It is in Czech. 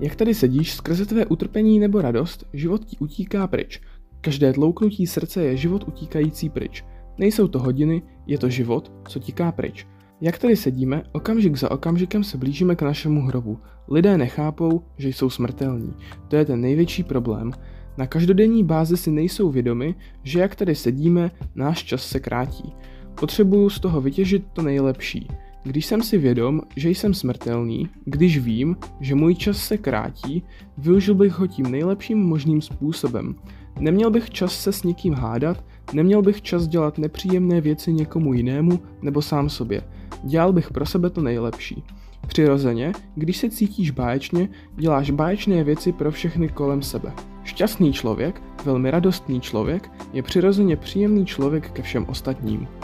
Jak tady sedíš, skrze tvé utrpení nebo radost, život ti utíká pryč. Každé tlouknutí srdce je život utíkající pryč. Nejsou to hodiny, je to život, co tíká pryč. Jak tady sedíme, okamžik za okamžikem se blížíme k našemu hrobu. Lidé nechápou, že jsou smrtelní. To je ten největší problém. Na každodenní bázi si nejsou vědomi, že jak tady sedíme, náš čas se krátí. Potřebuju z toho vytěžit to nejlepší. Když jsem si vědom, že jsem smrtelný, když vím, že můj čas se krátí, využil bych ho tím nejlepším možným způsobem. Neměl bych čas se s někým hádat, neměl bych čas dělat nepříjemné věci někomu jinému nebo sám sobě. Dělal bych pro sebe to nejlepší. Přirozeně, když se cítíš báječně, děláš báječné věci pro všechny kolem sebe. Šťastný člověk, velmi radostný člověk, je přirozeně příjemný člověk ke všem ostatním.